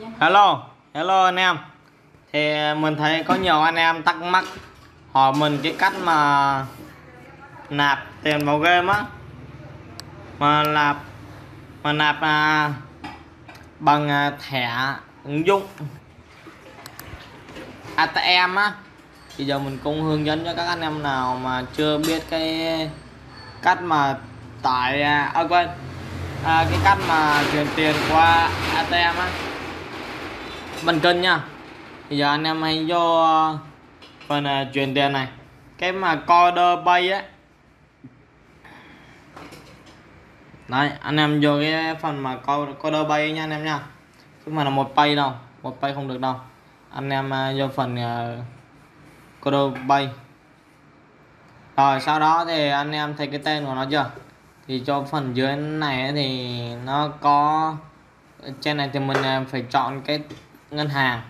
Hello, hello anh em. Thì mình thấy có nhiều anh em thắc mắc hỏi mình cái cách mà nạp tiền vào game á. Mà nạp mà nạp à, bằng à, thẻ ứng dụng ATM á. Thì giờ mình cũng hướng dẫn cho các anh em nào mà chưa biết cái cách mà tải à, à quên à, cái cách mà chuyển tiền qua ATM á bàn cân nha. Thì giờ anh em hãy vô ờ, phần uh, tiền này. Cái mà Coder bay á. Đấy anh em vô cái phần mà Coder bay nha anh em nha. Chứ mà là một pay đâu một pay không được đâu. Anh em uh, vô phần uh, Coder bay, rồi sau đó thì anh em thấy cái tên của nó chưa? Thì cho phần dưới này thì nó có trên này thì mình phải chọn cái ngân hàng.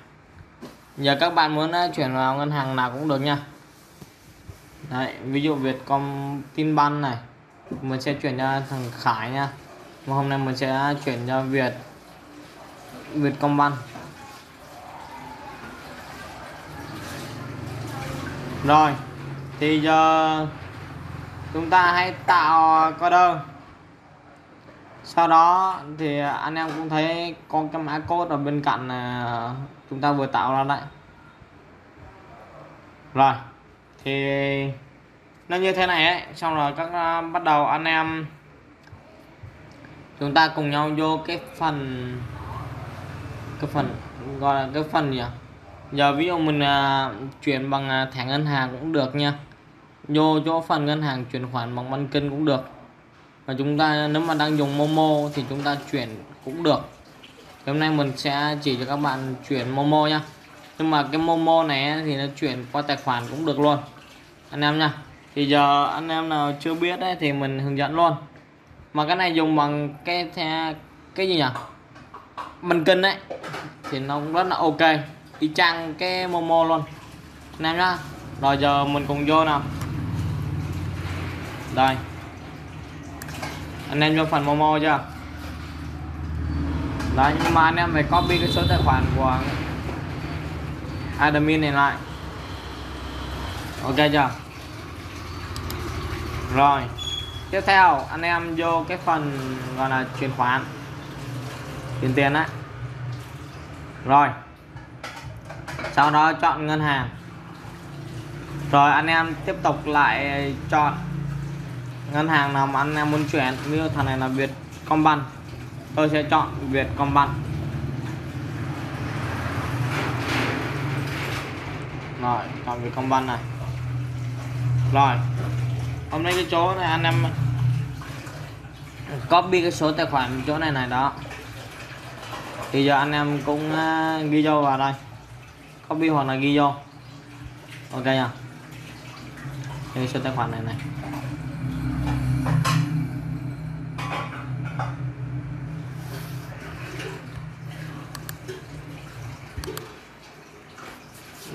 Giờ các bạn muốn ờ, chuyển vào ngân hàng nào cũng được nha. Đấy, ví dụ Vietcombank này mình sẽ chuyển cho thằng Khải nha. Mà hôm nay mình sẽ ờ, chuyển cho Việt Vietcombank rồi thì giờ chúng ta hãy tạo ờ, coder sau đó thì anh em cũng thấy có cái mã code ở bên cạnh chúng ta vừa tạo ra đấy. Rồi, thì nó như thế này ấy. Xong rồi các à, bắt đầu anh em chúng ta cùng nhau vô cái phần cái phần gọi là cái phần gì ạ? Giờ ví dụ mình à, chuyển bằng à, thẻ ngân hàng cũng được nha. Vô chỗ phần ngân hàng chuyển khoản bằng băng kinh cũng được và chúng ta nếu mà đang dùng Momo thì chúng ta chuyển cũng được. Hôm nay mình sẽ chỉ cho các bạn chuyển Momo nha nhưng mà cái Momo này thì nó chuyển qua tài khoản cũng được luôn. Anh em nha thì giờ anh em nào chưa biết đấy thì mình hướng dẫn luôn. Mà cái này dùng bằng cái cái gì nhỉ? Mình cân đấy. Thì nó cũng rất là ok. Y chang cái Momo luôn. Anh em nhá. Rồi giờ mình cùng vô nào. Đây anh em vô phần Momo chưa? Đấy, nhưng mà anh em phải copy cái số tài khoản của admin này lại. Ok chưa? Rồi, tiếp theo anh em vô cái phần gọi là chuyển khoản, chuyển tiền đấy. Rồi, sau đó chọn ngân hàng. Rồi anh em tiếp tục lại chọn ngân hàng nào mà anh em muốn chuyển, ví dụ thằng này là Vietcombank tôi sẽ chọn Vietcombank rồi, chọn Vietcombank này. Rồi, hôm nay cái chỗ này anh em copy cái số tài khoản chỗ này này đó. Thì giờ anh em cũng ờ, ghi vô vào đây. Copy hoặc là ghi vô. Ok nha cái số tài khoản này này.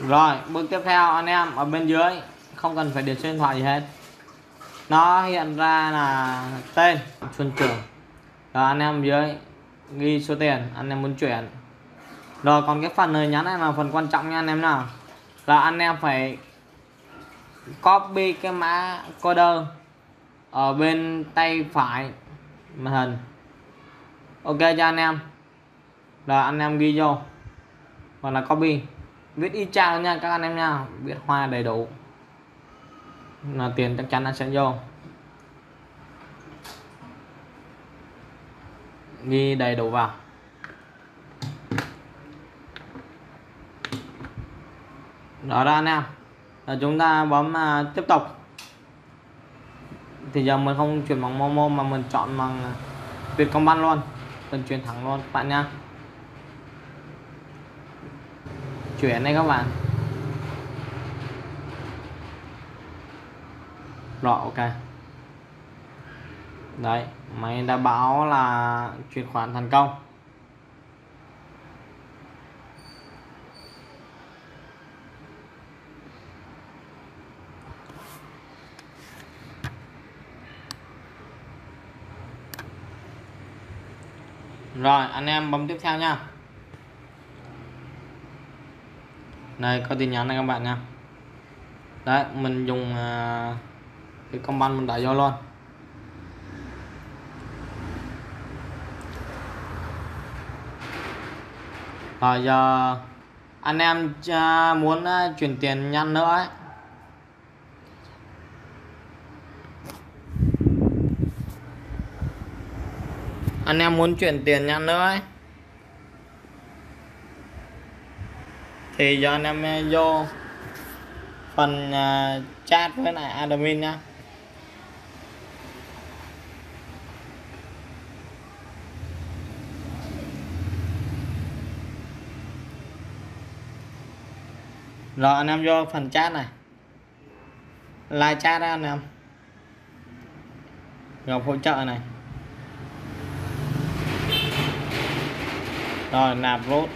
Rồi, bước tiếp theo, anh em, ở bên dưới. Không cần phải điền số điện thoại gì hết. Nó hiện ra là tên, xuân trường. Rồi, anh em dưới, ghi số tiền, anh em muốn chuyển. Rồi, còn cái phần lời nhắn này là phần quan trọng nha, anh em nào. Là anh em phải copy cái mã coder ở bên tay phải màn hình. Ok cho anh em. Là anh em ghi vô. Hoặc là copy viết y chang nha các anh em nha. Viết hoa đầy đủ. Là tiền chắc chắn anh sẽ vô. Ghi đầy đủ vào. Đó ra anh em là chúng ta bấm uh, tiếp tục. Thì giờ mình không chuyển bằng Momo mà mình chọn bằng à, Vietcombank luôn. Mình chuyển thẳng luôn các bạn nha. Chuyển đây các bạn. Rồi ok. Đấy, máy đã báo là chuyển khoản thành công. Rồi, anh em bấm tiếp theo nha. Đây có tin nhắn này các bạn nha. Đấy mình dùng à, cái công ban mình đã vô luôn. Rồi giờ anh em à, muốn à, chuyển tiền nhanh nữa ấy. Anh em muốn chuyển tiền nhanh nữa ấy. Thì giờ anh em eh, vô phần uh, chat với lại admin nhá. Rồi anh em vô phần chat này. Like chat đó anh em. Ngọc hỗ trợ này. Rồi nạp rốt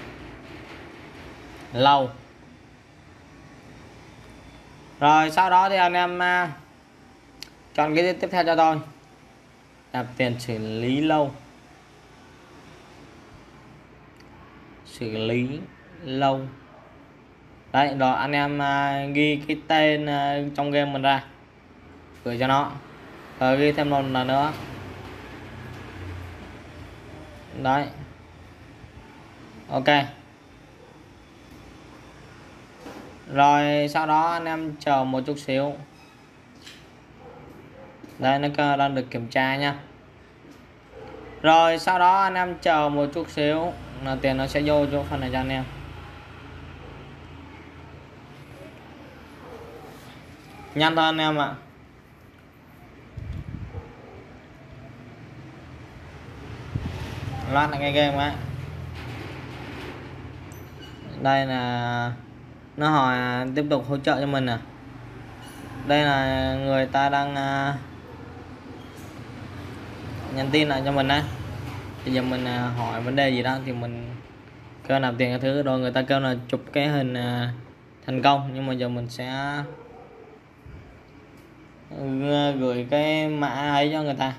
lâu. Rồi sau đó thì anh em uh, chọn cái tiếp theo cho tôi. Nạp tiền xử lý lâu. Xử lý lâu. Đấy rồi anh em uh, ghi cái tên uh, trong game mình ra. Gửi cho nó. Rồi ghi thêm một lần nữa. Đấy. Ok. Rồi, sau đó anh em chờ một chút xíu. Đây, nó đang được kiểm tra nha. Rồi, sau đó anh em chờ một chút xíu là tiền nó sẽ vô chỗ phần này cho anh em. Nhanh thôi anh em ạ. Loát lại cái game á. Đây là nó hỏi à, tiếp tục hỗ trợ cho mình à? Đây là người ta đang à, nhắn tin lại cho mình đấy bây giờ mình à, hỏi vấn đề gì đó thì mình kêu nạp tiền cái thứ. Rồi người ta kêu là chụp cái hình à, thành công. Nhưng mà giờ mình sẽ à, gửi cái mã ấy cho người ta.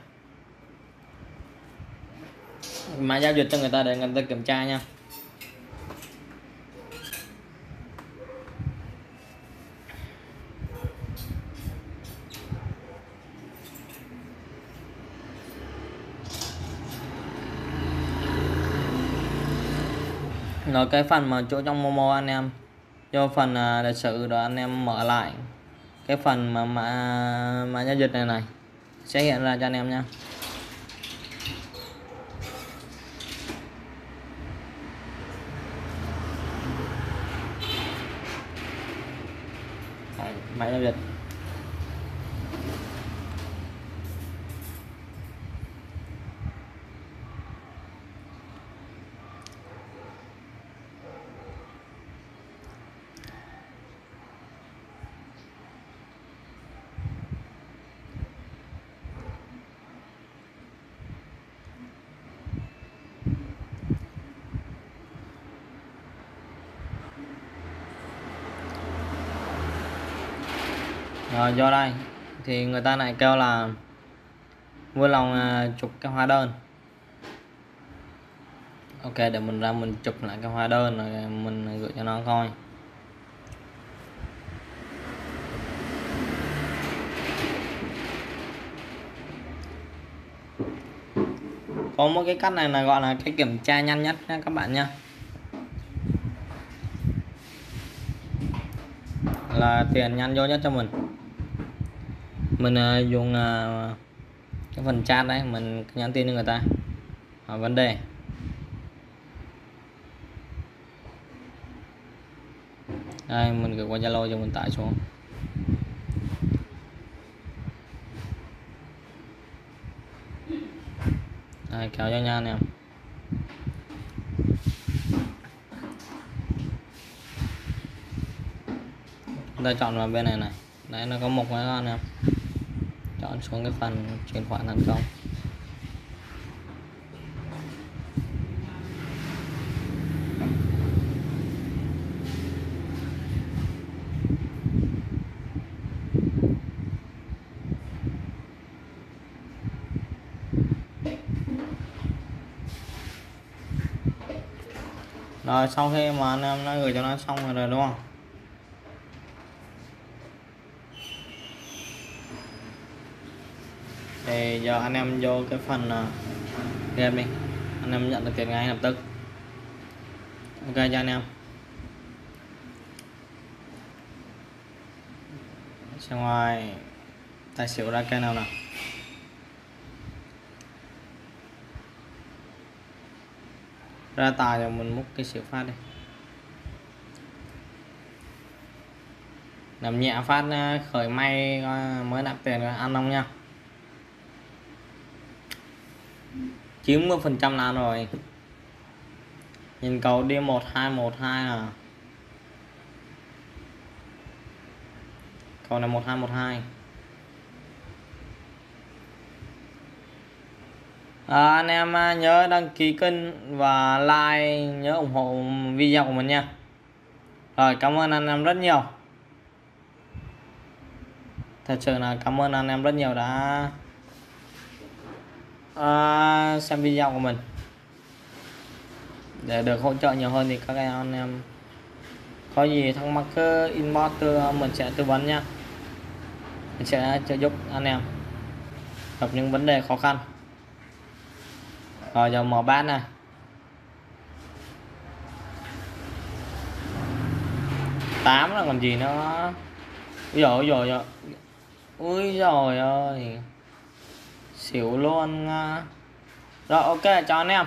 Mã giao dịch cho người ta để người ta kiểm tra nha. Nói cái phần mà chỗ trong Momo anh em. Do phần à, lịch sử đó anh em mở lại. Cái phần mà mã mã giao dịch này này sẽ hiện ra cho anh em nha. Mã giao dịch. Rồi do đây, thì người ta lại kêu là vui lòng à, chụp cái hóa đơn. Ok, để mình ra mình chụp lại cái hóa đơn rồi mình gửi cho nó coi. Có một cái cách này là gọi là cái kiểm tra nhanh nhất nha các bạn nha. Là tiền nhanh vô nhất cho mình mình uh, dùng uh, cái phần chat đấy mình nhắn tin cho người ta. Hỏi vấn đề. Đây mình gửi qua zalo cho mình tải xuống. Đây kéo cho nha anh em. Chúng ta chọn vào bên này này. Đấy nó có một cái anh em chọn xuống cái phần chuyển khoản thành công. Rồi sau khi mà anh em đã gửi cho nó xong rồi, rồi đúng không? Thì giờ anh em vô cái phần uh, game đi. Anh em nhận được tiền ngay lập tức. Ok cho anh em. Xem ngoài tài xỉu ra cây nào nào. Ra tài rồi mình múc cái xỉu phát đi. Làm nhẹ phát ờ, khởi may ờ, mới nạp tiền ăn không nha. 90 phần trăm là rồi. Nhìn cầu đi một hai một hai à. Cầu này một hai một hai. À, anh em à, nhớ đăng ký kênh và like nhớ ủng hộ video của mình nha. Rồi cảm ơn anh em rất nhiều. Thật sự là cảm ơn anh em rất nhiều đã uh, xem video của mình. Để được hỗ trợ nhiều hơn thì các anh em có gì thắc mắc cứ inbox tư mình sẽ tư vấn nha mình sẽ trợ giúp anh em gặp những vấn đề khó khăn. Rồi giờ mở bát này. Tám là còn gì nữa? Rồi rồi dồi ui rồi ơi xỉu luôn à. rồi ok chào anh em.